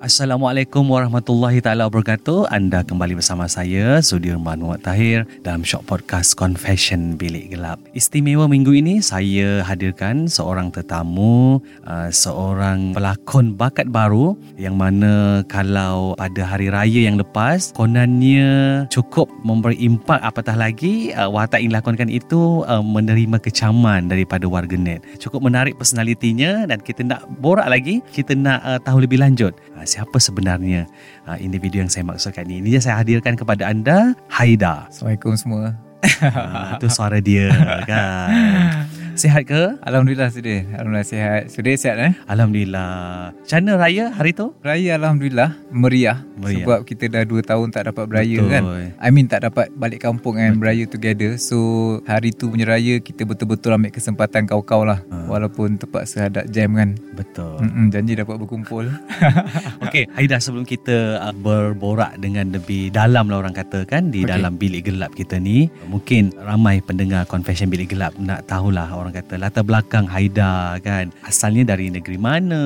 Assalamualaikum warahmatullahi taala wabarakatuh. Anda kembali bersama saya Sudirman Muhammad Tahir dalam Shock Podcast Confession Bilik Gelap. Istimewa minggu ini saya hadirkan seorang tetamu, uh, seorang pelakon bakat baru yang mana kalau pada hari raya yang lepas konannya cukup memberi impak apatah lagi uh, watak yang dilakonkan itu uh, menerima kecaman daripada warganet. Cukup menarik personalitinya dan kita nak borak lagi, kita nak tahu lebih lanjut siapa sebenarnya uh, individu yang saya maksudkan ini. Ini saya hadirkan kepada anda Haida. Assalamualaikum semua. Uh, itu suara dia kan. Sihat ke? Alhamdulillah sudah. Alhamdulillah sihat. Sudah sihat eh? Alhamdulillah. Macam mana raya hari tu? Raya Alhamdulillah meriah. Meriah. Sebab kita dah 2 tahun tak dapat beraya Betul. kan. I mean tak dapat balik kampung kan beraya together. So hari tu punya raya kita betul-betul ambil kesempatan kau-kau lah. Ha. Walaupun terpaksa ada jam kan. Betul. Mm-mm, janji dapat berkumpul. Okey, Haida sebelum kita uh, berborak dengan lebih dalam lah orang kata kan di Okey. dalam bilik gelap kita ni, mungkin ramai pendengar Confession Bilik Gelap nak tahulah orang kata latar belakang Haida kan. Asalnya dari negeri mana,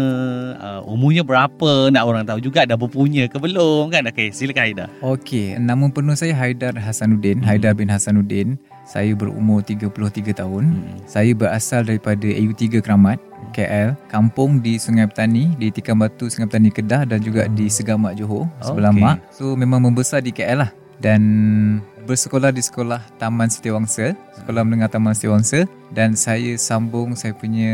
uh, umurnya berapa, nak orang tahu juga dah berpunya ke belum kan. Okey, silakan Haida. Okey, nama penuh saya Haidar Hasanuddin, Hmm. Haidar bin Hasanuddin. Saya berumur 33 tahun. Hmm. Saya berasal daripada AU3 Keramat, KL. Kampung di Sungai Petani, di Tikam Batu Sungai Petani Kedah dan juga di Segamat Johor, sebelah Okey. mak. So memang membesar di KL lah. Dan bersekolah di sekolah Taman Setiawangsa, sekolah menengah Taman Setiawangsa dan saya sambung saya punya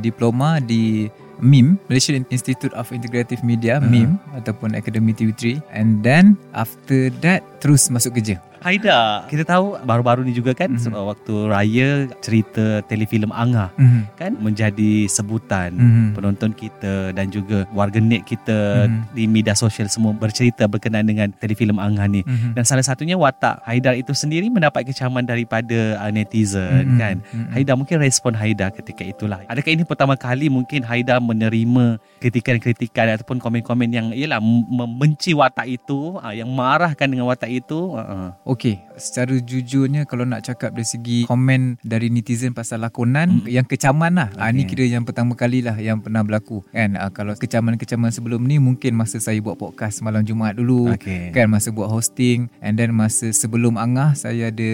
diploma di MIM, Malaysian Institute of Integrative Media, Uh-huh. MIM ataupun Academy TV3 and then after that terus masuk kerja. Haida, kita tahu baru-baru ni juga kan Mhm. sebab waktu raya cerita telefilm Angah Mm-hmm. kan menjadi sebutan Mhm. penonton kita dan juga warganet kita Mhm. di media sosial semua bercerita berkenaan dengan telefilm Angah ni. Mm-hmm. Dan salah satunya watak Haidar itu sendiri mendapat kecaman daripada uh, netizen Mhm. kan. Mhm. Haidar mungkin respon Haidar ketika itulah. Adakah ini pertama kali mungkin Haidar menerima kritikan-kritikan ataupun komen-komen yang ialah membenci watak itu, uh, yang marahkan dengan watak itu? Uh-uh. Okey, secara jujurnya kalau nak cakap dari segi komen dari netizen pasal lakonan Mm. yang kecaman lah. Okay. ni Okey. kira yang pertama kali lah yang pernah berlaku. Kan Ah, kalau kecaman-kecaman sebelum ni mungkin masa saya buat podcast malam Jumaat dulu. Okey. Kan masa buat hosting and then masa sebelum Angah saya ada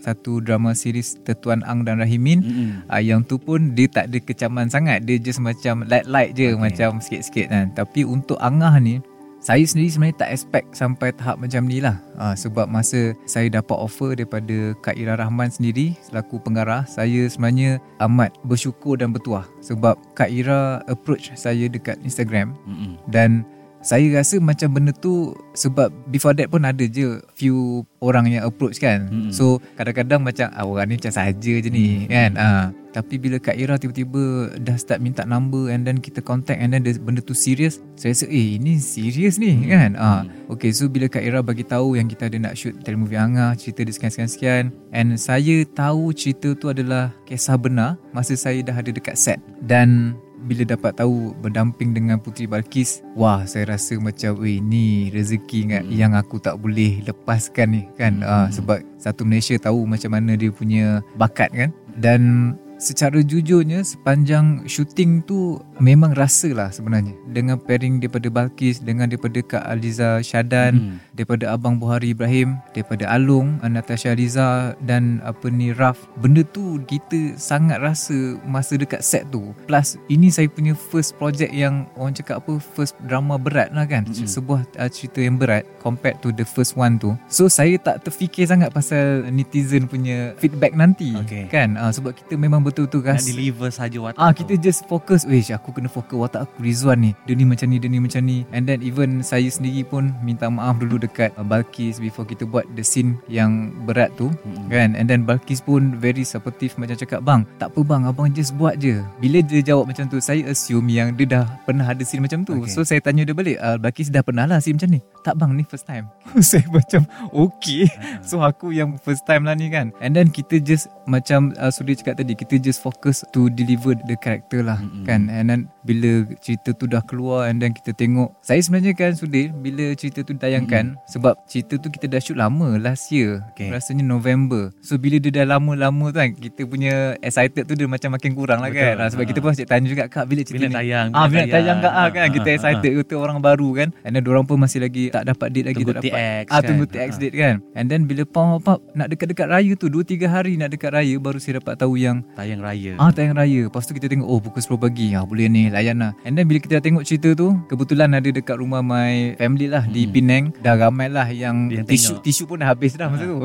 satu drama series Tetuan Ang dan Rahimin. Mm-mm. Uh, yang tu pun dia tak ada kecaman sangat Dia just macam light-light je okay. Macam sikit-sikit kan Tapi untuk Angah ni saya sendiri sebenarnya tak expect sampai tahap macam ni lah uh, Sebab masa saya dapat offer daripada Kak Ira Rahman sendiri Selaku pengarah Saya sebenarnya amat bersyukur dan bertuah Sebab Kak Ira approach saya dekat Instagram Mm-mm. Dan saya rasa macam benda tu Sebab before that pun ada je Few orang yang approach kan. Mm-mm. So kadang-kadang macam ah, Orang ni macam saja je ni kan? Ah. Tapi bila Kak Ira tiba-tiba Dah start minta number And then kita contact And then dia, benda tu serius Saya rasa eh ini serius ni kan? Ah. Okay so bila Kak Ira bagi tahu Yang kita ada nak shoot telemovie Angah Cerita dia sekian-sekian And saya tahu cerita tu adalah Kisah benar Masa saya dah ada dekat set. Dan bila dapat tahu berdamping dengan Puteri Balkis wah saya rasa macam weh ni rezeki hmm. yang aku tak boleh lepaskan ni kan hmm. uh, sebab satu Malaysia tahu macam mana dia punya bakat kan dan secara jujurnya sepanjang shooting tu memang rasa lah sebenarnya dengan pairing daripada Balkis dengan daripada Kak Aliza Syadan Hmm. daripada Abang Buhari Ibrahim daripada Alung Natasha Aliza dan apa ni Raf benda tu kita sangat rasa masa dekat set tu plus ini saya punya first project yang orang cakap apa first drama berat lah kan Mm-mm. sebuah uh, cerita yang berat compared to the first one tu so saya tak terfikir sangat pasal netizen punya feedback nanti Okay. kan uh, sebab kita memang betul-betul Nak rasa deliver saja watak Ah tu. kita just fokus Wish aku kena fokus watak aku Rizwan ni. Dia ni macam ni Dia ni macam ni. And then even Saya sendiri pun Minta maaf dulu dekat uh, Balkis Before kita buat The scene yang berat tu Mm-mm. Kan? And then Balkis pun Very supportive Macam cakap Bang tak apa bang. Abang just buat je. Bila dia jawab macam tu Saya assume yang Dia dah pernah ada scene macam tu. Okay. So saya tanya dia balik uh, Balkis dah pernah lah scene macam ni? Tak bang. Ni first time. Saya macam Okay. So aku yang first time lah ni kan? And then kita just Macam uh, Sudi cakap tadi Kita just fokus To deliver the character lah Mm-mm. Kan And then Bila cerita tu dah keluar And then kita tengok Saya sebenarnya kan Sudi Bila cerita tu ditayangkan Sebab cerita tu kita dah shoot lama Last year Okay. Rasanya November So bila dia dah lama-lama tu kan Kita punya excited tu Dia macam makin kurang lah Betul. kan Ah, Sebab Ha. kita pun asyik tanya juga Kak bila cerita Bila ni tayang, Ah, bila bila tayang. tayang kak ah, Ah, kan ah, Kita ah, excited Kita orang baru kan And then diorang pun masih lagi Tak dapat date lagi Tunggu tak dapat, TX ah, Tunggu kan. TX Ah. date kan And then bila pop pop Nak dekat-dekat raya tu 2-3 hari nak dekat raya Baru saya dapat tahu yang Tayang raya. Ah tayang raya. Lepas tu kita tengok Oh pukul 10 pagi. Ah, Boleh ni layan lah. And then bila kita dah tengok cerita tu Kebetulan ada dekat rumah my family lah Di Hmm. Penang. Dah ramai lah yang, Yang Tisu tengok. tisu pun dah habis dah masa tu.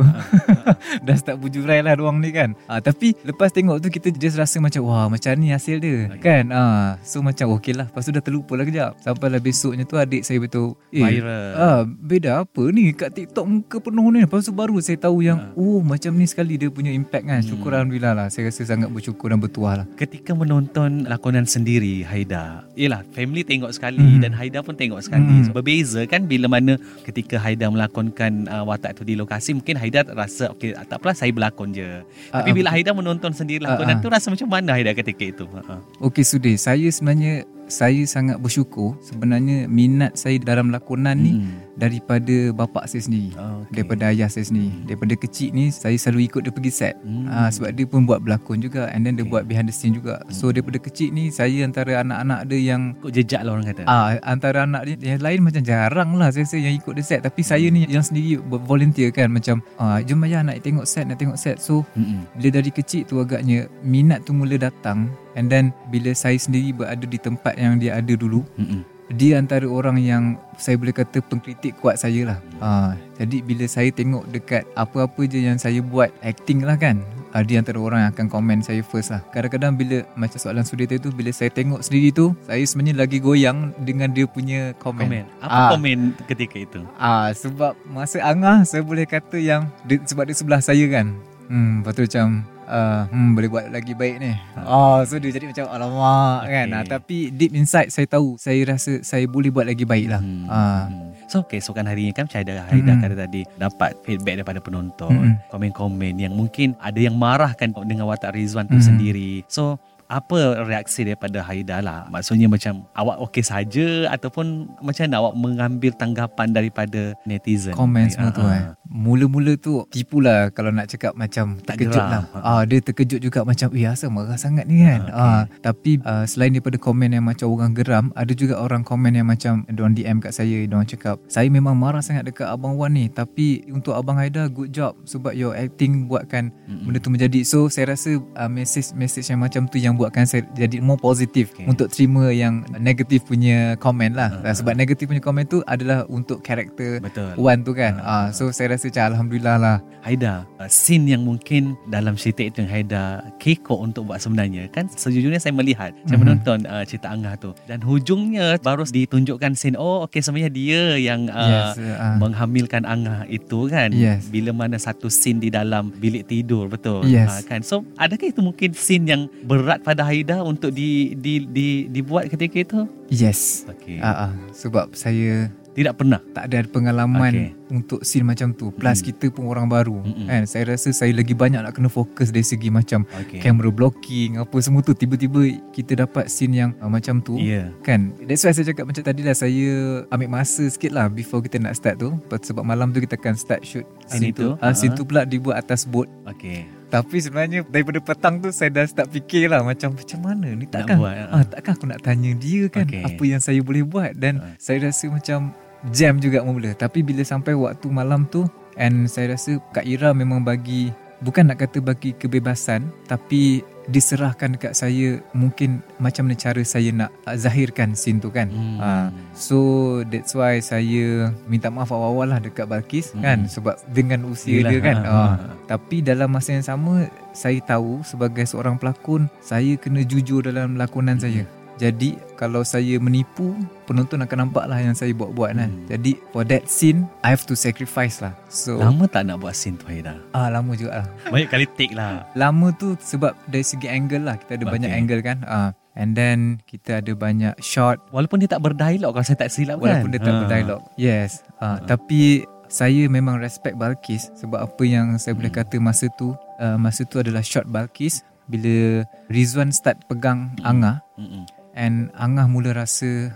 Dah start bujurai lah ruang ni kan. Ah, Tapi lepas tengok tu Kita just rasa macam Wah macam ni hasil dia. Okay. Kan? Ah, So macam okey lah. Lepas tu dah terlupa lah kejap. Sampailah besoknya tu Adik saya betul eh, Viral. ah, Beda apa ni? Kat TikTok muka penuh ni. Lepas tu baru saya tahu yang Ah. Oh macam ni sekali dia punya impact kan. Syukur Hmm. Alhamdulillah lah. Saya rasa sangat bersyukur dan bertuah lah Ketika menonton lakonan sendiri Haida Yelah family tengok sekali Hmm. Dan Haida pun tengok sekali Hmm. so, Berbeza kan Bila mana ketika Haida melakonkan uh, watak tu di lokasi Mungkin Haida rasa Okay tak apalah saya berlakon je Ah, Tapi ah, bila Haida menonton sendiri lakonan Ah, ah. tu Rasa macam mana Haida ketika itu uh, Okey Sudih, saya sebenarnya saya sangat bersyukur sebenarnya minat saya dalam lakonan ni Hmm. daripada bapak saya sendiri. Oh, okay. Daripada ayah saya sendiri. Daripada kecil ni saya selalu ikut dia pergi set. Hmm. Ah sebab dia pun buat berlakon juga and then dia Okay. buat behind the scene juga. So daripada kecil ni saya antara anak-anak dia yang Ikut jejak lah orang kata Ah antara anak dia yang lain macam jarang lah saya rasa yang ikut dia set tapi saya ni yang sendiri volunteer kan macam ah jom ayah nak tengok set nak tengok set so Mm-mm. bila dari kecil tu agaknya minat tu mula datang and then bila saya sendiri berada di tempat yang dia ada dulu Mm-mm. dia antara orang yang saya boleh kata pengkritik kuat saya lah ha, jadi bila saya tengok dekat apa-apa je yang saya buat acting lah kan ha, dia antara orang yang akan komen saya first lah kadang-kadang bila macam soalan sudi tadi tu bila saya tengok sendiri tu saya sebenarnya lagi goyang dengan dia punya komen, Komen Apa Ah. komen ketika itu Ah sebab masa angah saya boleh kata yang dia, sebab dia sebelah saya kan. Hmm lepas tu macam uh, hmm boleh buat lagi baik ni. Oh so dia jadi macam alamak okay. kan. Ah, tapi deep inside saya tahu saya rasa saya boleh buat lagi baik lah. Hmm. Hmm. So keesokan harinya kan macam Haida, Haida Hmm. kata tadi Dapat feedback daripada penonton Hmm. Komen-komen yang mungkin Ada yang marah kan Dengan watak Rizwan tu Hmm. sendiri So apa reaksi daripada Haida lah Maksudnya macam Awak okey saja Ataupun Macam mana awak mengambil tanggapan Daripada netizen komen semua tu eh. Mula-mula tu tipu lah kalau nak cakap macam Tak terkejut geram. lah. Ah dia terkejut juga macam eh asal marah sangat ni kan. Ah, Ah tapi uh, selain daripada komen yang macam orang geram, ada juga orang komen yang macam diorang DM kat saya, diorang cakap, "Saya memang marah sangat dekat abang Wan ni, tapi untuk abang Haida good job sebab your acting buatkan Mm-mm. benda tu menjadi." So saya rasa uh, message message yang macam tu yang buatkan saya jadi more positif Okay. untuk terima yang negatif punya komen lah. Ah, Uh, sebab negatif punya komen tu adalah untuk karakter Betul Wan tu kan. Ah, Ah, so saya rasa macam alhamdulillah lah. Haida uh, Scene yang mungkin Dalam cerita itu yang Haida Kekok untuk buat sebenarnya Kan sejujurnya saya melihat Saya Mhm. menonton uh, cerita Angah tu Dan hujungnya Baru ditunjukkan scene Oh okay sebenarnya dia yang uh, yes. Uh, menghamilkan Angah itu kan Yes. bila mana satu scene di dalam bilik tidur betul Yes. Ah, kan so adakah itu mungkin scene yang berat pada Haida untuk di di di dibuat ketika itu yes. okey Ah, ah. sebab saya tidak pernah tak ada pengalaman okay. untuk scene macam tu. Plus Mm. kita pun orang baru. Mm-mm. Kan saya rasa saya lagi banyak nak kena fokus dari segi macam okey camera blocking apa semua tu tiba-tiba kita dapat scene yang uh, macam tu. ya Kan That's why saya cakap macam tadi lah Saya ambil masa sikit lah Before kita nak start tu Sebab malam tu kita akan start shoot Scene itu, uh, Scene uh-huh. tu pula dibuat atas boat okey Tapi sebenarnya daripada petang tu saya dah start fikir lah macam macam mana ni takkan buat, ah, takkan aku nak tanya dia kan Okay. apa yang saya boleh buat dan Ah. saya rasa macam jam juga mula. Tapi bila sampai waktu malam tu and saya rasa Kak Ira memang bagi bukan nak kata bagi kebebasan tapi diserahkan dekat saya mungkin macam mana cara saya nak ah, zahirkan scene tu kan. Hmm. Ah, so that's why saya minta maaf awal-awal lah dekat Balkis Hmm. kan sebab dengan usia Yelah, dia kan. ha, Ah, ha. tapi dalam masa yang sama saya tahu sebagai seorang pelakon saya kena jujur dalam lakonan saya. Jadi kalau saya menipu penonton akan nampak lah yang saya buat-buat kan. Hmm. Jadi for that scene I have to sacrifice lah. So Lama tak nak buat scene tu Haida? ah lama juga lah. Banyak kali take lah. Lama tu sebab dari segi angle lah kita ada Okay. banyak angle kan. Ah and then kita ada banyak shot Walaupun dia tak berdialog kalau saya tak silap kan. Walaupun dia tak Ha. berdialog Yes uh, Tapi Saya memang respect Balkis Sebab apa yang saya boleh kata masa tu uh, Masa tu adalah shot Balkis Bila Rizwan start pegang Angah Mm-mm. And Angah mula rasa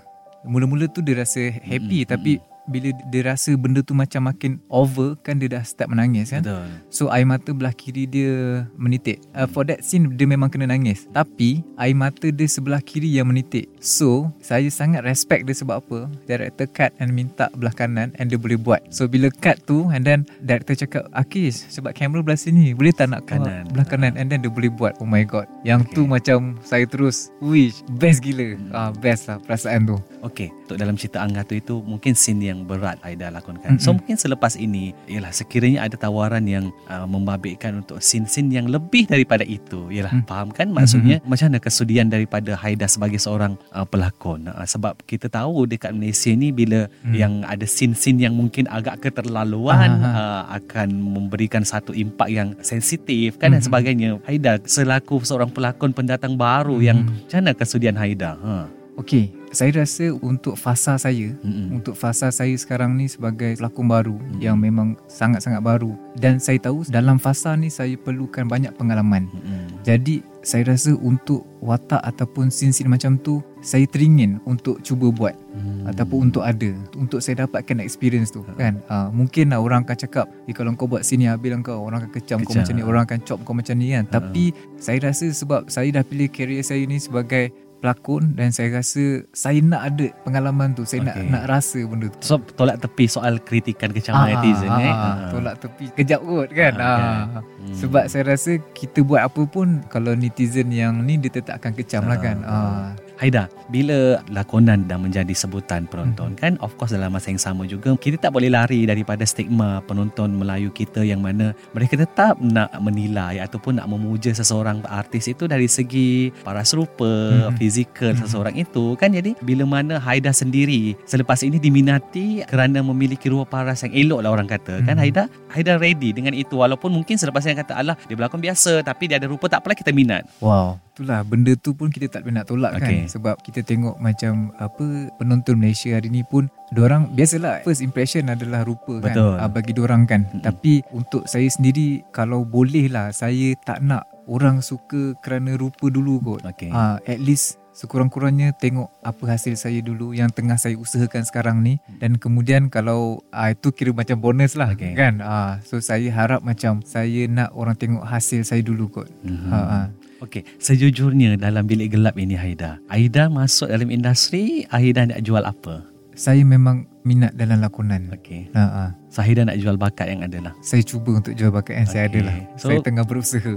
Mula-mula tu dia rasa happy Mm-mm. Tapi bila dia rasa benda tu macam makin over Kan dia dah start menangis kan? Betul. So air mata belah kiri dia menitik. Uh, For that scene dia memang kena nangis. Tapi air mata dia sebelah kiri yang menitik. So saya sangat respect dia sebab apa? Director cut and minta belah kanan And dia boleh buat. So bila cut tu And then director cakap Akis sebab kamera belah sini Boleh tak nak Kanan. belah kanan? And then dia boleh buat Oh my god. Yang tu macam saya terus Wish best gila. Ah Best lah perasaan tu. Okey, untuk dalam cerita Angga tu itu mungkin scene yang berat Aida lakonkan. So Mm-mm. mungkin selepas ini ialah sekiranya ada tawaran yang uh, membabitkan untuk scene-scene yang lebih daripada itu. Ialah Mm. faham kan maksudnya macam mana kesudian daripada Haida sebagai seorang uh, pelakon. Uh, sebab kita tahu dekat Malaysia ni bila Mm. yang ada scene-scene yang mungkin agak keterlaluan Ah, uh, akan memberikan satu impak yang sensitif kan dan Mhm. sebagainya. Haida selaku seorang pelakon pendatang baru yang Mhm. macam mana kesudian Haida? Ha. Okay Saya rasa untuk fasa saya Mm-mm. untuk fasa saya sekarang ni sebagai pelakon baru Hmm. yang memang sangat-sangat baru dan saya tahu dalam fasa ni saya perlukan banyak pengalaman. Mm-mm. Jadi saya rasa untuk watak ataupun scene-scene macam tu saya teringin untuk cuba buat Hmm. ataupun untuk ada untuk saya dapatkan experience tu kan. Uh, mungkin lah orang akan cakap eh, kalau kau buat sini habis lah kau orang akan kecam, kau Kecam. macam ni orang akan chop kau macam ni kan. Tapi saya rasa sebab saya dah pilih career saya ni sebagai pelakon dan saya rasa saya nak ada pengalaman tu saya Okay. nak nak rasa benda tu So tolak tepi soal kritikan kecaman netizen eh. ah, tolak tepi kejap kot kan Ah, ah. Hmm. sebab saya rasa kita buat apa pun kalau netizen yang ni dia tetap akan kecam lah kan Ah. Haida, bila lakonan dah menjadi sebutan penonton kan of course dalam masa yang sama juga kita tak boleh lari daripada stigma penonton Melayu kita yang mana mereka tetap nak menilai ataupun nak memuja seseorang artis itu dari segi paras rupa, Mhm. fizikal Mhm. seseorang itu kan jadi bila mana Haida sendiri selepas ini diminati kerana memiliki rupa paras yang elok lah orang kata kan Mhm. Haida Haida ready dengan itu walaupun mungkin selepas yang kata Allah dia berlakon biasa tapi dia ada rupa tak apalah kita minat Wow Itulah benda tu pun kita tak boleh nak tolak Okay. kan Sebab kita tengok macam apa penonton Malaysia hari ni pun Diorang biasalah first impression adalah rupa Betul. kan ah, Bagi diorang kan Mm-mm. Tapi untuk saya sendiri kalau boleh lah Saya tak nak orang suka kerana rupa dulu kot Okay. Ah, At least sekurang-kurangnya tengok apa hasil saya dulu yang tengah saya usahakan sekarang ni dan kemudian kalau ah, itu kira macam bonus lah Okay. kan ah, so saya harap macam saya nak orang tengok hasil saya dulu kot Mhm. ah, ah. Okey, sejujurnya dalam bilik gelap ini Haida. Aida masuk dalam industri, Aida nak jual apa? saya memang minat dalam lakonan Okey. ah, ah. So Haida nak jual bakat yang ada lah. saya cuba untuk jual bakat yang saya Okay. ada lah So- saya tengah berusaha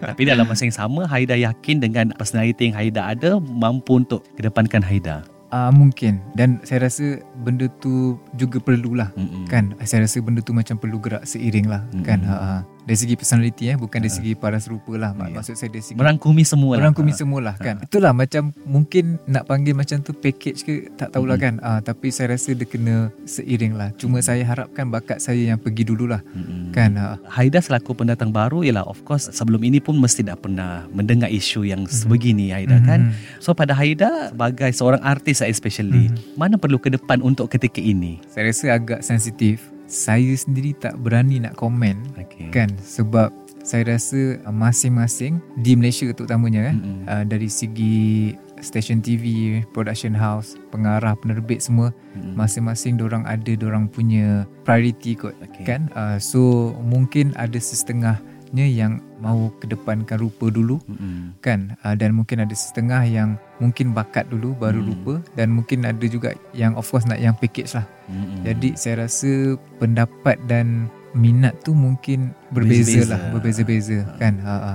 Tapi dalam masa yang sama, Haida yakin dengan personality yang Haida ada mampu untuk kedepankan Haida. Ah mungkin dan saya rasa benda tu juga perlulah Mm-mm. kan saya rasa benda tu macam perlu gerak seiring lah Mm-mm. kan ha, ha. Dari segi personality eh bukan dari segi paras rupa lah Ya. maksud saya dari segi Merangkumi semua lah. Merangkumi semua lah kan Itulah macam Mungkin nak panggil macam tu Package ke Tak tahulah Mm-mm. kan ah, Tapi saya rasa dia kena Seiring lah Cuma saya harapkan Bakat saya yang pergi dululah Mm-mm. Kan ah. Haida selaku pendatang baru ialah of course sebelum ini pun mesti dah pernah mendengar isu yang sebegini Haida kan. Mhm. So pada Haida sebagai seorang artis especially, mana perlu ke depan untuk ketika ini? Saya rasa agak sensitif Saya sendiri tak berani nak komen Okey. Kan Sebab saya rasa masing-masing Di Malaysia terutamanya kan Mm-mm. uh, Dari segi Stesen TV Production house Pengarah Penerbit semua Mm-mm. Masing-masing orang ada orang punya priority kot Okey. kan uh, so mungkin ada setengah setengahnya yang mau kedepankan rupa dulu Mm-mm. kan uh, dan mungkin ada setengah yang mungkin bakat dulu baru Hmm. rupa dan mungkin ada juga yang of course nak yang package lah. Mm-mm. Jadi saya rasa pendapat dan minat tu mungkin berbeza lah, berbeza-beza kan. Ha, ha.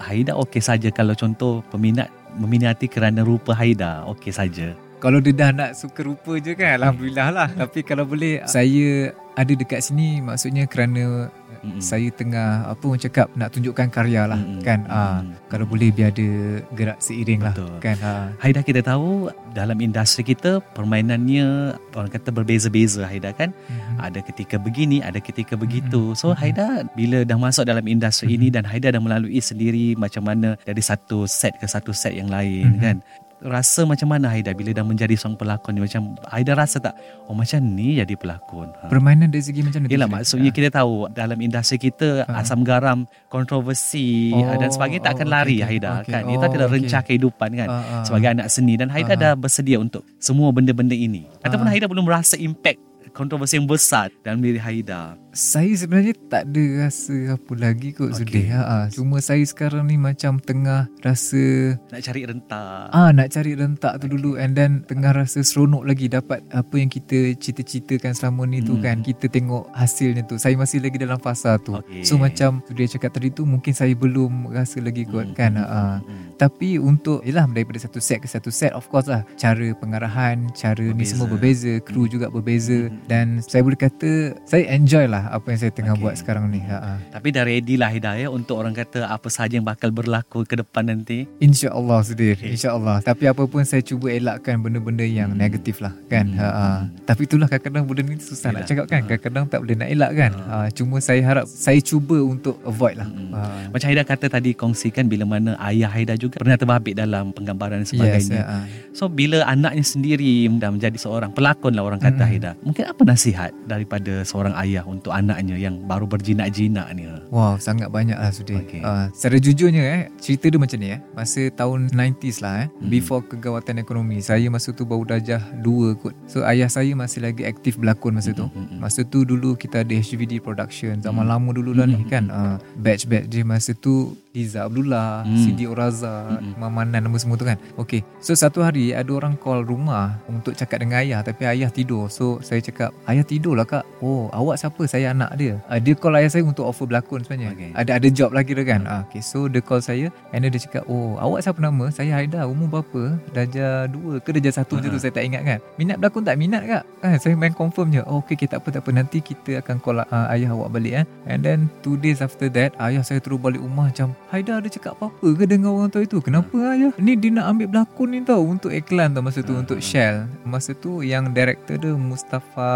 Haida okey saja kalau contoh peminat meminati kerana rupa Haida okey saja. Kalau dia dah nak suka rupa je kan Alhamdulillah lah Tapi kalau boleh Saya ada dekat sini Maksudnya kerana Mm-mm. Saya tengah Apa orang cakap Nak tunjukkan karya lah Mm-mm. Kan ah, Mm-mm. Kalau boleh biar ada Gerak seiring lah. Kan ah. Haida kita tahu dalam industri kita permainannya orang kata berbeza-beza Haida kan. Mhm. Ada ketika begini, ada ketika begitu. Mhm. So Mhm. Haida bila dah masuk dalam industri Mhm. ini dan Haida dah melalui sendiri macam mana dari satu set ke satu set yang lain Mhm. kan. Rasa macam mana Haida bila dah menjadi seorang pelakon ni macam Haida rasa tak oh macam ni jadi pelakon. Ha. Permainan dari segi macam mana Syed? maksudnya Ah. kita tahu dalam industri kita Ha. asam garam kontroversi Oh, dan sebagainya tak oh, akan okey, lari okey. Haida Okey. kan. Itu Oh, adalah okey. rencah kehidupan kan Ah, ah. sebagai anak seni dan Haida Ah. dah bersedia untuk semua benda-benda ini. Ataupun Ah. Haida belum rasa impact kontroversi yang besar dalam diri Haida. Saya sebenarnya tak ada rasa apa lagi kot okay. Sudir ha, Cuma saya sekarang ni macam tengah rasa Nak cari rentak. Ah nak cari rentak tu dulu and then tengah rasa seronok lagi dapat apa yang kita cita-citakan selama ni tu Hmm. kan kita tengok hasilnya tu saya masih lagi dalam fasa tu Okey. so macam tu dia cakap tadi tu mungkin saya belum rasa lagi Hmm, kot kan hmm, ah hmm. tapi untuk Yelah daripada satu set ke satu set Of course lah Cara pengarahan Cara ni Berbeza. semua berbeza Kru juga berbeza Hmm. Dan saya boleh kata Saya enjoy lah Apa yang saya tengah Okey. buat sekarang ni ha, ha. Tapi dah ready lah Haida ya untuk orang kata apa sahaja yang bakal berlaku ke depan nanti. InsyaAllah Sudir Okey. InsyaAllah Tapi apa pun saya cuba elakkan Benda-benda yang Hmm. negatif lah Kan Hmm. ha, ha. Tapi itulah kadang-kadang Benda ni susah Yelah. nak cakap kan Ha. Kadang-kadang tak boleh nak elak kan Ha. ha. Cuma saya harap Saya cuba untuk avoid lah Hmm. ha. Macam Haida kata tadi kongsikan bila mana ayah Haida juga pernah terbabit dalam penggambaran dan sebagainya. Yes, ha. So bila anaknya sendiri dah menjadi seorang pelakon lah orang kata Mm. Haida. Mungkin apa nasihat daripada seorang ayah untuk anaknya yang baru berjinak-jinak ni? Wow, sangat banyak lah Sudir. Okay. Uh, secara jujurnya eh, cerita dia macam ni eh. Masa tahun 90s lah eh, Mhm. before kegawatan ekonomi. Saya masa tu baru darjah 2 kot. So ayah saya masih lagi aktif berlakon masa tu. Mhm, mhm. Masa tu dulu kita ada HVD production. Zaman Mhm. lama dulu lah ni Mhm, kan. Uh, batch-batch dia masa tu Iza Abdullah, Mhm. Sidi Oraza, Mhm. Mamanan nama semua tu kan. Okay. So satu hari ada orang call rumah untuk cakap dengan ayah tapi ayah tidur. So saya cakap, ayah tidur lah kak. Oh, awak siapa? Saya anak dia. Uh, dia call ayah saya untuk offer berlakon sebenarnya. Okay. Ada ada job lagi tu kan. Ah, okay. So dia call saya and then dia cakap, "Oh, awak siapa nama?" Saya Haida. Umur berapa? Darjah 2 ke darjah 1 macam tu Ha. saya tak ingat kan. Minat berlakon tak minat kak? Kan saya main confirm je. Oh, okay, okay, tak apa tak apa nanti kita akan call uh, ayah awak balik eh. And then two days after that, ayah saya terus balik rumah macam, "Haida ada cakap apa-apa ke dengan orang tua itu? Kenapa ayah? Ni dia nak ambil berlakon ni tau untuk iklan tau masa tu Ha, untuk ha. Shell. Masa tu yang director dia Mustafa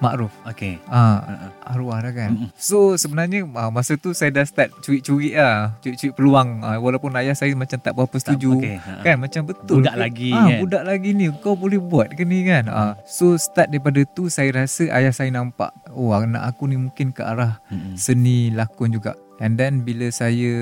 Ma'ruf. Okey. Ah, Uh-uh. arwah dah kan. So sebenarnya ah, masa tu saya dah start curi-curi lah, curi-curi peluang ah, walaupun ayah saya macam tak berapa setuju. okey, ha. Kan macam betul Budak ke? lagi, ah, kan? budak lagi ni kau boleh buat ke ni kan. Ah, so start daripada tu saya rasa ayah saya nampak oh anak aku ni mungkin ke arah seni lakon juga. And then bila saya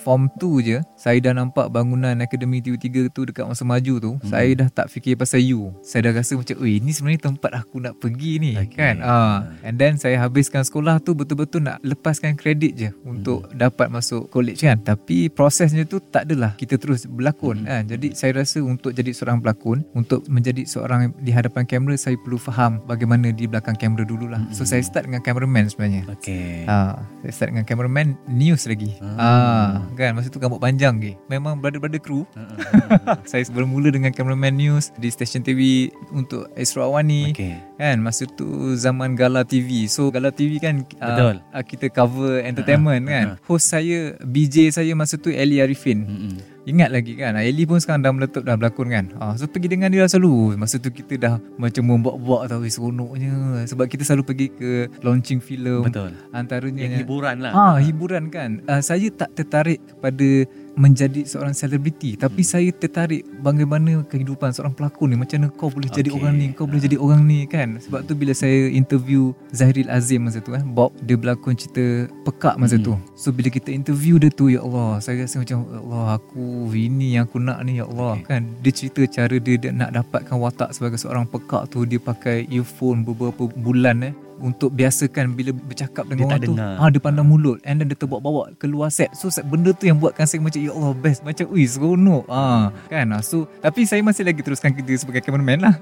form 2 je, saya dah nampak bangunan Akademi TV3 tu dekat Masa Maju tu, Hmm. saya dah tak fikir pasal you. Saya dah rasa macam, "Oi, ni sebenarnya tempat aku nak pergi ni." Okay. Kan? Ah. And then saya habiskan sekolah tu betul-betul nak lepaskan kredit je untuk Hmm. dapat masuk college kan. Tapi prosesnya tu tak adalah kita terus berlakon Hmm. kan. Jadi saya rasa untuk jadi seorang pelakon, untuk menjadi seorang di hadapan kamera saya perlu faham bagaimana di belakang kamera dululah. So Hmm. saya start dengan cameraman sebenarnya. Okey. Ah, saya start dengan cameraman news lagi. Ah. Ah, kan masa tu rambut panjang ke. Memang brother-brother kru. Uh-uh. saya bermula dengan cameraman news di stesen TV untuk Esra Awani. Okey. Kan masa tu zaman Gala TV. So Gala TV kan Betul. Uh, kita cover entertainment Ah, kan. Host saya BJ saya masa tu Eli Arifin. Mm-mm. Ingat lagi kan Eli pun sekarang dah meletup dah berlakon kan ah, So pergi dengan dia lah selalu Masa tu kita dah Macam membuat-buat tau eh, Seronoknya Sebab kita selalu pergi ke Launching filem Betul. Antaranya Yang hiburan lah. Ah, hiburan kan. Uh, saya tak tertarik kepada menjadi seorang selebriti tapi Hmm. saya tertarik bagaimana kehidupan seorang pelakon ni macam mana kau boleh jadi Okey. orang ni kau boleh jadi orang ni kan sebab tu bila saya interview Zahiril Azim masa tu eh Bob dia berlakon cerita pekak masa Hmm. tu so bila kita interview dia tu ya Allah saya rasa macam ya Allah aku ini yang aku nak ni ya Allah Okey. kan dia cerita cara dia, dia nak dapatkan watak sebagai seorang pekak tu dia pakai earphone beberapa bulan eh untuk biasakan bila bercakap dengan Dia orang tu dengar. ah dia pandang mulut and then dia terbawa-bawa keluar set. So set, benda tu yang buatkan saya macam ya Allah best. Macam ui seronok. Ah kan? Ah, so tapi saya masih lagi teruskan kerja sebagai cameraman lah.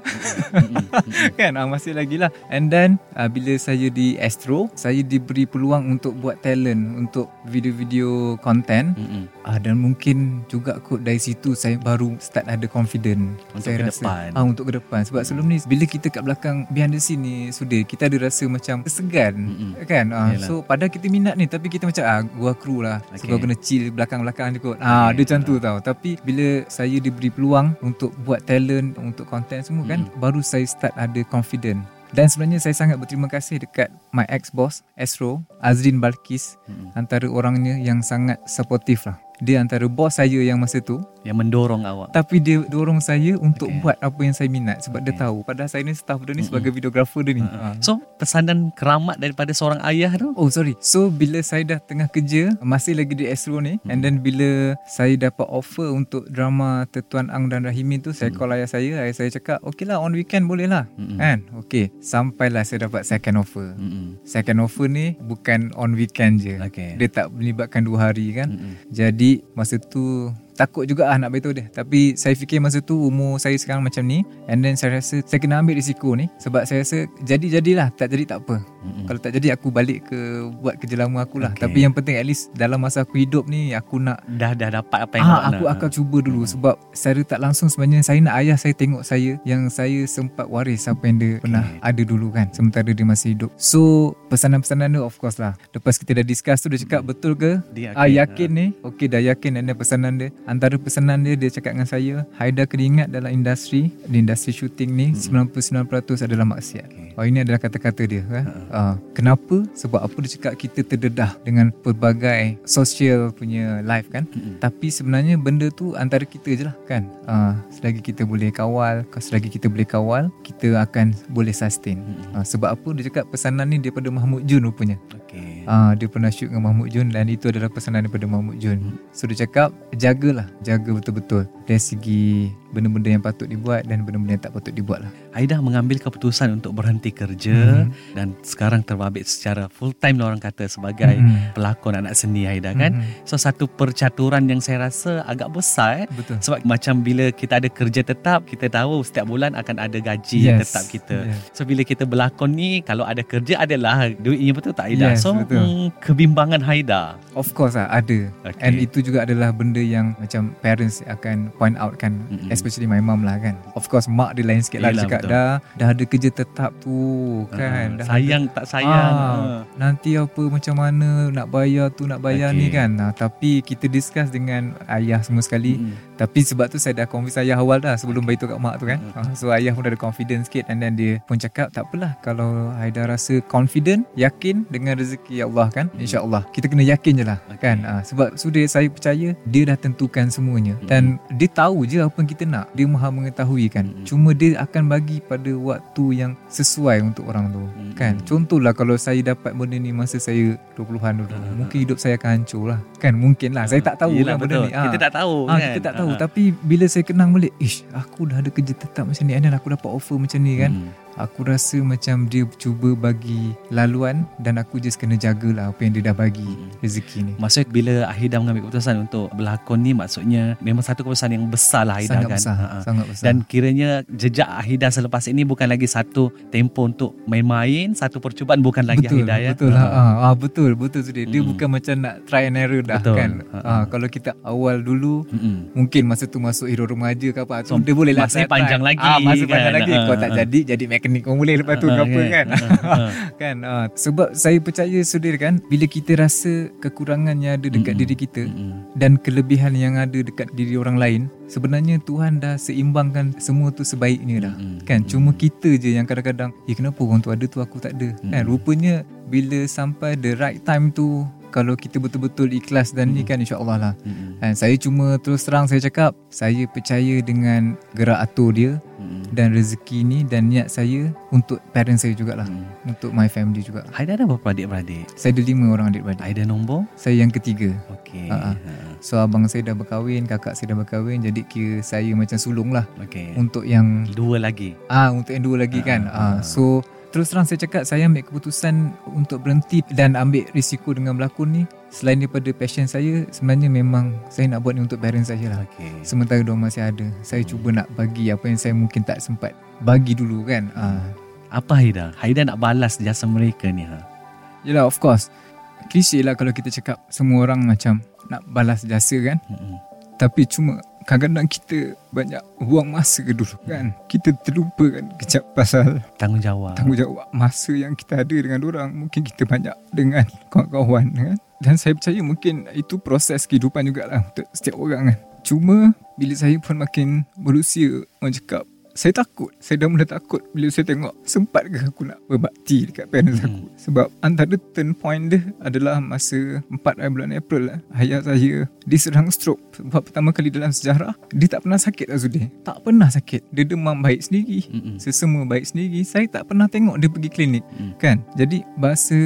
Kan? Ah, masih lagi lah. And then ah, bila saya di Astro saya diberi peluang untuk buat talent untuk video-video content. Ah dan mungkin juga kot dari situ saya baru start ada confident. Untuk saya ke rasa, depan. Ah untuk ke depan. Sebab sebelum ni bila kita kat belakang behind the scene ni sudah kita ada rasa macam tersegan Mm-mm. kan. Ah Yalah. so padahal kita minat ni tapi kita macam ah gua kru lah. Okay. So gua kena chill belakang-belakang ni kot. Ah Okay. dia macam tu tau. Tapi bila saya diberi peluang untuk buat talent untuk content semua kan baru saya start ada confident. Dan sebenarnya saya sangat berterima kasih dekat my ex-boss Astro Azrin Balkis Mm-mm. antara orangnya yang sangat supportive lah. Dia antara bos saya yang masa tu Yang mendorong awak. tapi dia dorong saya untuk Okay. buat apa yang saya minat sebab okay. dia tahu padahal saya ni staff dia ni sebagai videographer dia ni. Uh-uh. Uh. So pesanan keramat daripada seorang ayah tu Oh sorry So bila saya dah tengah kerja Masih lagi di Astro ni And then bila Saya dapat offer Untuk drama Tetuan Ang dan Rahimin tu Saya call ayah saya Ayah saya cakap Okay lah on weekend boleh lah Mm-mm. Kan Okay Sampailah saya dapat second offer Mm-mm. Second offer ni Bukan on weekend je Okay. Dia tak melibatkan dua hari kan Mm-mm. Jadi Masa tu Takut juga lah nak beritahu dia. Tapi saya fikir masa tu Umur saya sekarang macam ni. And then saya rasa Saya kena ambil risiko ni Sebab saya rasa Jadi-jadilah Tak jadi tak apa Mm-mm. Kalau tak jadi aku balik ke Buat kerja lama aku lah Okay. Tapi yang penting at least Dalam masa aku hidup ni Aku nak Dah dah dapat apa yang Ah, aku nak. akan cuba dulu sebab secara tak langsung sebenarnya saya nak ayah saya tengok saya yang saya sempat waris apa yang dia pernah ada dulu kan sementara dia masih hidup. So pesanan-pesanan dia of course lah. Lepas kita dah discuss tu dia cakap betul ke? Dia Ah yakin. yakin ni. Okey dah yakin dan pesanan dia. Antara pesanan dia dia cakap dengan saya, Haida kena ingat dalam industri, di industri syuting ni 99% adalah maksiat. Okay. Oh ini adalah kata-kata dia kan. Uh, kenapa? Sebab apa dia cakap kita terdedah dengan pelbagai social punya life kan. Mm-mm. Tapi sebenarnya benda tu antara kita je lah kan. Uh, selagi kita boleh kawal, selagi kita boleh kawal, kita akan boleh sustain. Mm-mm. Uh, sebab apa dia cakap pesanan ni daripada Mahmud Jun rupanya. Okay. Ah, dia pernah shoot dengan Mahmud Jun dan itu adalah pesanan daripada Mahmud Jun. So dia cakap jagalah, jaga betul-betul dari segi benda-benda yang patut dibuat dan benda-benda yang tak patut dibuat lah. Aida mengambil keputusan untuk berhenti kerja Mhm. dan sekarang terbabit secara full time lah orang kata sebagai Mhm. pelakon anak seni Aida kan. Mhm. So satu percaturan yang saya rasa agak besar eh. Betul. Sebab macam bila kita ada kerja tetap, kita tahu setiap bulan akan ada gaji Yes. tetap kita. Yeah. So bila kita berlakon ni, kalau ada kerja adalah duitnya betul tak Aida? Yes, so betul. mm, kebimbangan Haida. Of course lah ada Okay. And itu juga adalah benda yang Macam parents akan point out kan Mm-mm. Especially my mom lah kan Of course mak dia lain sikit lah Yelah, Dia cakap betul. dah Dah ada kerja tetap tu kan Ah, dah sayang tak sayang. Ah, Ah. nanti apa macam mana nak bayar tu nak bayar Okay. ni kan ah, tapi kita discuss dengan ayah semua sekali Mm. Tapi sebab tu saya dah convince ayah awal dah sebelum beritahu kat mak tu kan Mm. ah, so ayah pun dah ada confidence sikit and then dia pun cakap tak apalah kalau Haida rasa confident yakin dengan rezeki Allah kan insyaAllah kita kena yakin je lah Okay. kan ah, sebab sudah saya percaya dia dah tentukan semuanya dan dia tahu je apa yang kita nak dia maha mengetahui kan Mm. cuma dia akan bagi pada waktu yang sesuai untuk orang tu Mm. kan contohlah kalau saya dapat benda ni masa saya 20-an dulu Ah. mungkin hidup saya akan hancur lah kan mungkin lah saya tak tahu Yelah, kan benda betul. ni Ah. Kita tak tahu Ah, kan. kita tak tahu Ah. tapi bila saya kenang balik ish aku dah ada kerja tetap macam ni and then aku dapat offer macam ni kan Mm. Aku rasa macam dia cuba bagi laluan dan aku just kena jagalah apa yang dia dah bagi Mm. rezeki ni Maksudnya bila Ahida mengambil keputusan untuk berlakon ni maksudnya memang satu keputusan yang besar lah sangat kan. besar Ha-ha. sangat besar Dan kiranya jejak Ahida selepas ini bukan lagi satu tempo untuk main-main, satu percubaan bukan lagi betul, Ahida ya. Betul Ha. ha. ha. ha betul betul sudah. Dia Mm. bukan macam nak try and error dah Betul. kan. Ha, Ha, ha. kalau kita awal dulu Mm-mm. mungkin masa tu masuk hero remaja ke apa So, tu dia boleh lah masih panjang lagi Ah masih kan. panjang lagi. Ha, Kau tak ha. jadi jadi mekanik pun boleh lepas tu Ha, ke apa kan. Ha, ha. kan ha. sebab saya percaya sudir kan bila kita rasa kekurangan yang ada dekat Mm-mm. diri kita Mm-mm. dan kelebihan yang ada dekat diri orang lain sebenarnya Tuhan dah seimbangkan semua tu sebaiknya dah Mm-mm. kan cuma kita je yang kadang-kadang eh kenapa orang tu ada tu aku tak ada kan Mm-mm. rupanya bila sampai the right time tu kalau kita betul-betul ikhlas dan ni kan insyaAllah lah kan, saya cuma terus terang saya cakap saya percaya dengan gerak atur dia Dan rezeki ni dan niat saya untuk parents saya jugalah Mm. untuk my family juga Haida ada berapa adik-beradik? saya ada lima orang adik-beradik Aida nombor? saya yang ketiga Okey. Ha, ha. So abang saya dah berkahwin Kakak saya dah berkahwin Jadi kira saya macam sulung lah Okey. Untuk yang Dua lagi. ah Untuk yang dua lagi kan Ah, ah So terus terang saya cakap saya ambil keputusan untuk berhenti dan ambil risiko dengan berlakon ni selain daripada passion saya sebenarnya memang saya nak buat ni untuk parents saya lah Okey. sementara diorang masih ada saya cuba nak bagi apa yang saya mungkin tak sempat bagi dulu kan ah Apa Haida? Haida nak balas jasa mereka ni ha. Yelah of course Klise lah kalau kita cakap Semua orang macam Nak balas jasa kan Mm-mm. Tapi cuma Kadang-kadang kita Banyak buang masa dulu kan? Kita terlupa kan Kejap pasal Tanggungjawab. Tanggungjawab Masa yang kita ada dengan orang Mungkin kita banyak Dengan kawan-kawan kan? Dan saya percaya mungkin Itu proses kehidupan jugalah Untuk setiap orang kan? Cuma Bila saya pun makin Berusia Orang cakap saya takut. Saya dah mula takut Bila saya tengok Sempat ke aku nak berbakti Dekat parents Hmm. aku. Sebab antara turn point dia Adalah masa 4 hari bulan April lah, Ayah saya Diserang stroke. Sebab pertama kali dalam sejarah Dia tak pernah sakit Azudin. Tak pernah sakit. Dia demam baik sendiri. Mm-mm. Sesama baik sendiri. Saya tak pernah tengok dia pergi klinik Mm. Kan? Jadi bahasa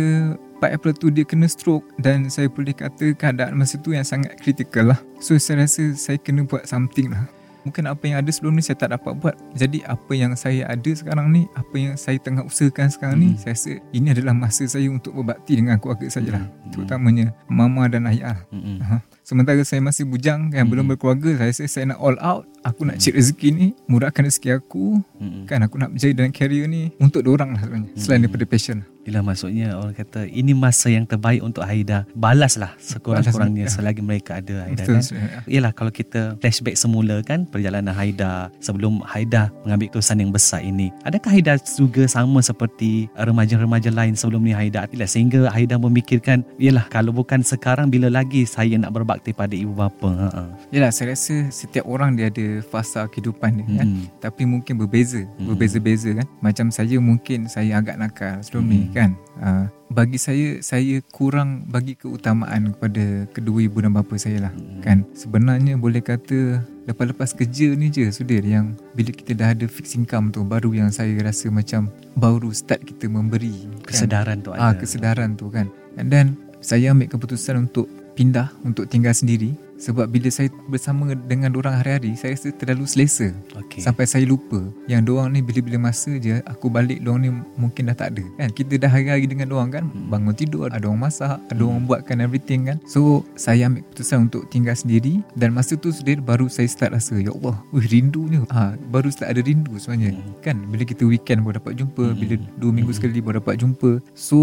4 April tu dia kena stroke Dan saya boleh kata keadaan masa tu yang sangat kritikal lah. So saya rasa saya kena buat something lah Mungkin apa yang ada sebelum ni saya tak dapat buat Jadi apa yang saya ada sekarang ni Apa yang saya tengah usahakan sekarang ni Hmm. Saya rasa ini adalah masa saya untuk berbakti dengan keluarga saya lah Hmm. Terutamanya mama dan ayah lah Mm-mm. Ha. Sementara saya masih bujang yang Hmm. belum berkeluarga Saya rasa saya nak all out Aku nak cek rezeki ni Murahkan rezeki aku Mm-mm. Kan aku nak berjaya dalam career ni Untuk orang lah sebenarnya Selain Hmm. daripada passion Itulah maksudnya orang kata ini masa yang terbaik untuk Haida. Balaslah sekurang-kurangnya Balas, ya. selagi mereka ada Haida Betul kan. sebenarnya. Yalah kalau kita flashback semula kan perjalanan Haida sebelum Haida mengambil keputusan yang besar ini. Adakah Haida juga sama seperti remaja-remaja lain sebelum ni Haida? Yalah, sehingga Haida memikirkan yalah kalau bukan sekarang bila lagi saya nak berbakti pada ibu bapa. Ha ah. Yelah saya rasa setiap orang dia ada fasa kehidupan dia kan Hmm. Tapi mungkin berbeza Hmm. Berbeza-beza kan Macam saya mungkin saya agak nakal sebelum ni Hmm. Kan uh, Bagi saya Saya kurang bagi keutamaan kepada kedua ibu dan bapa saya lah Hmm. kan Sebenarnya boleh kata Lepas-lepas kerja ni je Sudir yang Bila kita dah ada fixed income tu Baru yang saya rasa macam Baru start kita memberi kan? Kesedaran tu ah, ada. kesedaran tu kan and then saya ambil keputusan untuk pindah untuk tinggal sendiri sebab bila saya bersama dengan orang hari-hari saya rasa terlalu selesa. Okey. sampai saya lupa yang doang ni bila-bila masa je aku balik doang ni mungkin dah tak ada. Kan? Kita dah hari-hari dengan doang kan? Hmm. bangun tidur ada orang masak ada orang buatkan everything kan? So saya ambil keputusan untuk tinggal sendiri. Dan masa tu sendiri baru saya start rasa ya Allah wih rindunya ha, baru start ada rindu sebenarnya. Hmm. kan? Bila kita weekend baru dapat jumpa Hmm. bila dua minggu Hmm. sekali baru dapat jumpa. So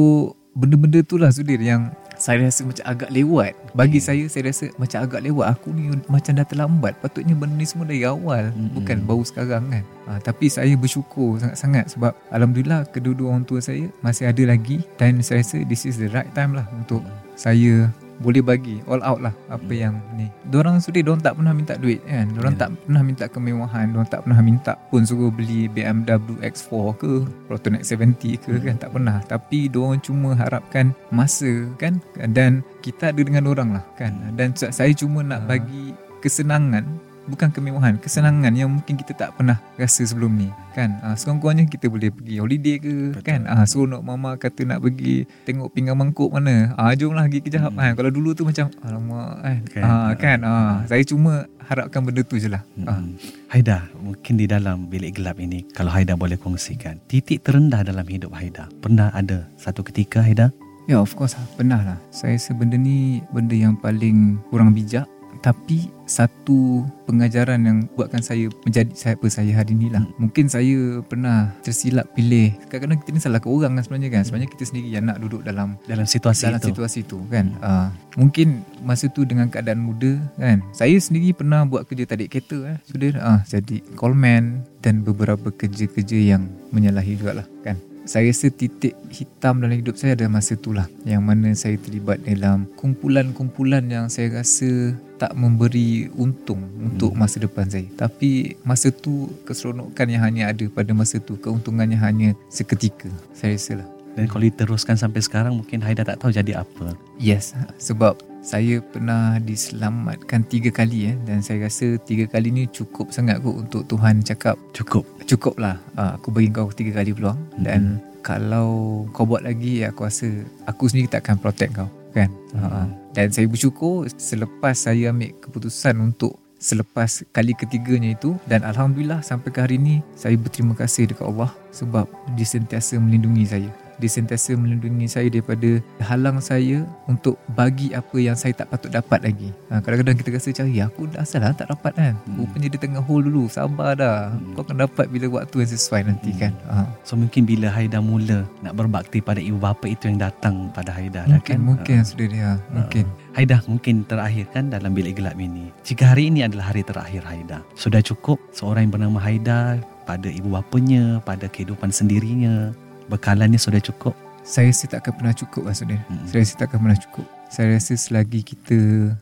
benda-benda tu lah Sudir yang saya rasa macam agak lewat. Bagi Hmm. saya saya rasa macam agak lewat. Aku ni macam dah terlambat. Patutnya benda ni semua dari awal. Hmm. bukan baru sekarang kan. Ha, tapi saya bersyukur sangat-sangat sebab Alhamdulillah kedua-dua orang tua saya masih ada lagi. Dan saya rasa this is the right time lah untuk saya boleh bagi all out lah apa yang ni. Diorang sudah Diorang tak pernah minta duit kan? Diorang Ya. tak pernah minta kemewahan Diorang tak pernah minta pun suruh beli BMW X4 ke Proton X70 ke kan? Tak pernah. Tapi diorang cuma harapkan masa kan? Dan kita ada dengan orang lah kan? Dan saya cuma nak bagi kesenangan Bukan kemewahan Kesenangan yang mungkin kita tak pernah rasa sebelum ni Kan uh, Sekurang-kurangnya kita boleh pergi holiday ke Betul. Kan uh, Seronok mama kata nak pergi Tengok pinggan mangkuk mana ah Jom lah pergi kejap Hmm. hmm. Kalau dulu tu macam Alamak kan Kan. Kan, ah, kan ah, Saya cuma harapkan benda tu je lah ah. Hmm. Haida, mungkin di dalam bilik gelap ini kalau Haida boleh kongsikan, titik terendah dalam hidup Haida. Pernah ada satu ketika Haida? Ya of course lah Pernah lah Saya rasa benda ni Benda yang paling kurang bijak Tapi Satu pengajaran yang Buatkan saya Menjadi siapa saya hari ni lah. Mungkin saya pernah Tersilap pilih. Kadang-kadang kita ni salahkan orang kan sebenarnya kan. Sebenarnya kita sendiri yang nak duduk dalam Dalam situasi dalam itu. situasi tu kan. Uh, mungkin masa tu dengan keadaan muda kan. Saya sendiri pernah buat kerja tarik kereta eh sudah uh, jadi callman dan beberapa kerja-kerja yang menyalahi juga lah kan saya rasa titik hitam dalam hidup saya ada masa tu lah yang mana saya terlibat dalam kumpulan-kumpulan yang saya rasa tak memberi untung untuk masa depan saya. Tapi masa tu keseronokan yang hanya ada pada masa tu keuntungannya hanya seketika saya rasa lah. Dan kalau diteruskan sampai sekarang mungkin Haida tak tahu jadi apa. Yes, sebab saya pernah diselamatkan tiga kali eh. Dan saya rasa tiga kali ni cukup sangat kot untuk Tuhan cakap. Cukup. cukup lah uh, aku bagi kau tiga kali peluang. Mhm. dan kalau kau buat lagi aku rasa aku sendiri tak akan protect kau kan? Uh, dan saya bersyukur selepas saya ambil keputusan untuk selepas kali ketiganya itu dan Alhamdulillah sampai ke hari ini saya berterima kasih dekat Allah sebab dia sentiasa melindungi saya dia sentiasa melindungi saya daripada halang saya untuk bagi apa yang saya tak patut dapat lagi. Ha, kadang-kadang kita rasa macam, ya aku dah asal lah tak dapat kan. Hmm. Rupanya dia tengah hold dulu, sabar dah. Hmm. Kau akan dapat bila waktu yang sesuai nanti hmm. kan. Ha. So mungkin bila Haida mula nak berbakti pada ibu bapa itu yang datang pada Haida. Mungkin, kan? mungkin ha. sudah dia. Mungkin. Ha. Haida mungkin terakhir kan dalam bilik gelap ini. Jika hari ini adalah hari terakhir Haida. Sudah cukup seorang yang bernama Haida pada ibu bapanya, pada kehidupan sendirinya, bekalannya sudah cukup? Saya rasa tak akan pernah cukup lah Sudin. Hmm. Saya rasa tak akan pernah cukup. Saya rasa selagi kita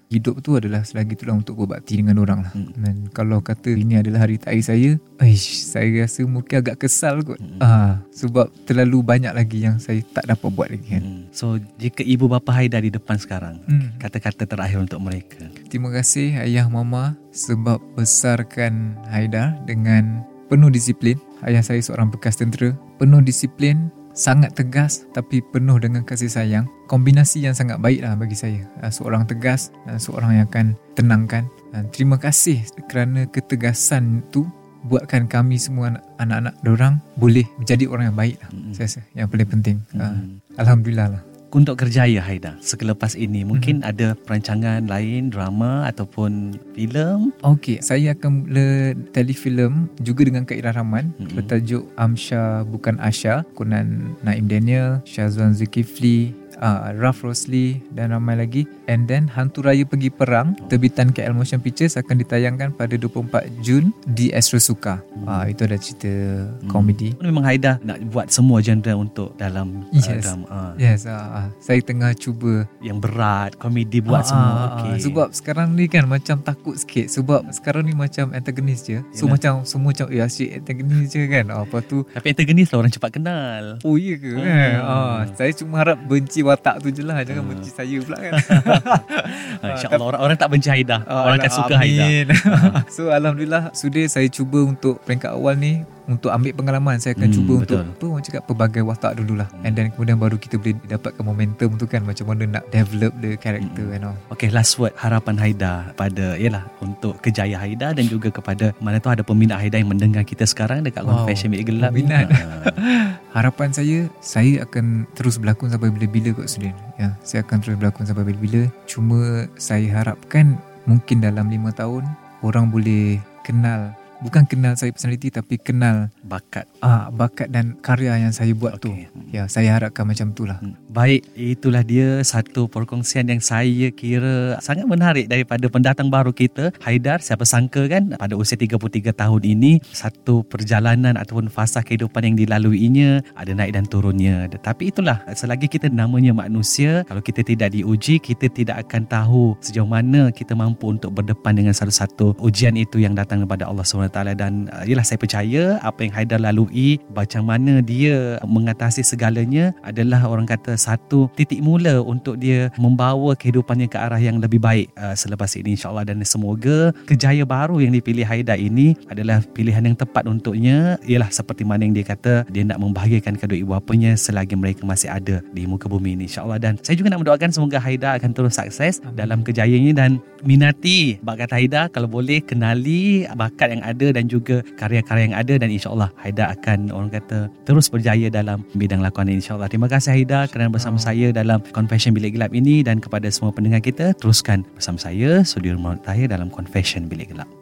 hidup tu adalah selagi itulah untuk berbakti dengan orang lah. Hmm. Dan kalau kata ini adalah hari terakhir saya, aish, saya rasa mungkin agak kesal kot. Hmm. Ah, sebab terlalu banyak lagi yang saya tak dapat buat lagi kan. Hmm. So, jika ibu bapa Haida di depan sekarang, hmm. kata-kata terakhir untuk mereka. Terima kasih ayah mama sebab besarkan Haida dengan penuh disiplin ayah saya seorang bekas tentera, penuh disiplin, sangat tegas tapi penuh dengan kasih sayang. Kombinasi yang sangat baik lah bagi saya. Ah, seorang tegas dan seorang yang akan tenangkan. Dan terima kasih kerana ketegasan itu buatkan kami semua anak-anak orang boleh menjadi orang yang baik lah. Mm-hmm. Saya rasa yang paling penting. Mm-hmm. Alhamdulillah lah untuk kerjaya Haida sekelepas ini mungkin mm-hmm. ada perancangan lain drama ataupun filem okey saya akan mula telefilm juga dengan Kak Ira Rahman mm-hmm. bertajuk Amsha bukan Asha kunan Naim Daniel Syazwan Zulkifli uh, Raf Rosli dan ramai lagi and then Hantu Raya Pergi Perang terbitan KL Motion Pictures akan ditayangkan pada 24 Jun di Astro Suka hmm. uh, itu ada cerita hmm. komedi memang Haida nak buat semua genre untuk dalam uh, yes. drama uh. yes uh, saya tengah cuba yang berat komedi buat uh, semua okay. sebab sekarang ni kan macam takut sikit sebab sekarang ni macam antagonis je so Yalah. macam semua macam ya asyik antagonis je kan apa tu tapi antagonis lah orang cepat kenal oh iya ke hmm. kan uh, saya cuma harap benci watak tu je lah. Jangan hmm. benci saya pula kan. InsyaAllah. Orang, orang tak benci Haida oh, Orang akan suka Haida So Alhamdulillah Sudah saya cuba untuk peringkat awal ni untuk ambil pengalaman saya akan hmm, cuba betul. untuk apa orang cakap pelbagai watak dululah hmm. and then kemudian baru kita boleh dapatkan momentum tu kan macam mana nak develop the character hmm. and all okay last word harapan Haida pada yalah untuk kejaya Haida dan juga kepada mana tu ada peminat Haida yang mendengar kita sekarang dekat wow. Confession Bilik Gelap peminat ha. harapan saya saya akan terus berlakon sampai bila-bila kot Sudin ya saya akan terus berlakon sampai bila-bila cuma saya harapkan mungkin dalam 5 tahun orang boleh kenal bukan kenal saya personality tapi kenal bakat. Ah bakat dan karya yang saya buat okay. tu ya saya harapkan macam itulah hmm. baik itulah dia satu perkongsian yang saya kira sangat menarik daripada pendatang baru kita. Haidar siapa sangka kan pada usia 33 tahun ini satu perjalanan ataupun fasa kehidupan yang dilaluinya ada naik dan turunnya. Tetapi itulah selagi kita namanya manusia kalau kita tidak diuji kita tidak akan tahu sejauh mana kita mampu untuk berdepan dengan satu-satu ujian itu yang datang daripada Allah SWT SWT dan uh, yalah saya percaya apa yang Haidar lalui macam mana dia mengatasi segalanya adalah orang kata satu titik mula untuk dia membawa kehidupannya ke arah yang lebih baik uh, selepas ini insyaAllah. Dan semoga kejaya baru yang dipilih Haidar ini adalah pilihan yang tepat untuknya. Ialah seperti mana yang dia kata dia nak membahagiakan kedua ibu bapanya selagi mereka masih ada di muka bumi ini insyaAllah. Dan saya juga nak mendoakan semoga Haidar akan terus sukses dalam kejayaan ini dan minati bakat Haidar. Kalau boleh kenali bakat yang ada ada dan juga karya-karya yang ada dan insyaAllah Haida akan orang kata terus berjaya dalam bidang lakonan insyaAllah. Terima kasih Haida kerana bersama oh. saya dalam Confession Bilik Gelap ini dan kepada semua pendengar kita teruskan bersama saya Sudirman Tahir dalam Confession Bilik Gelap.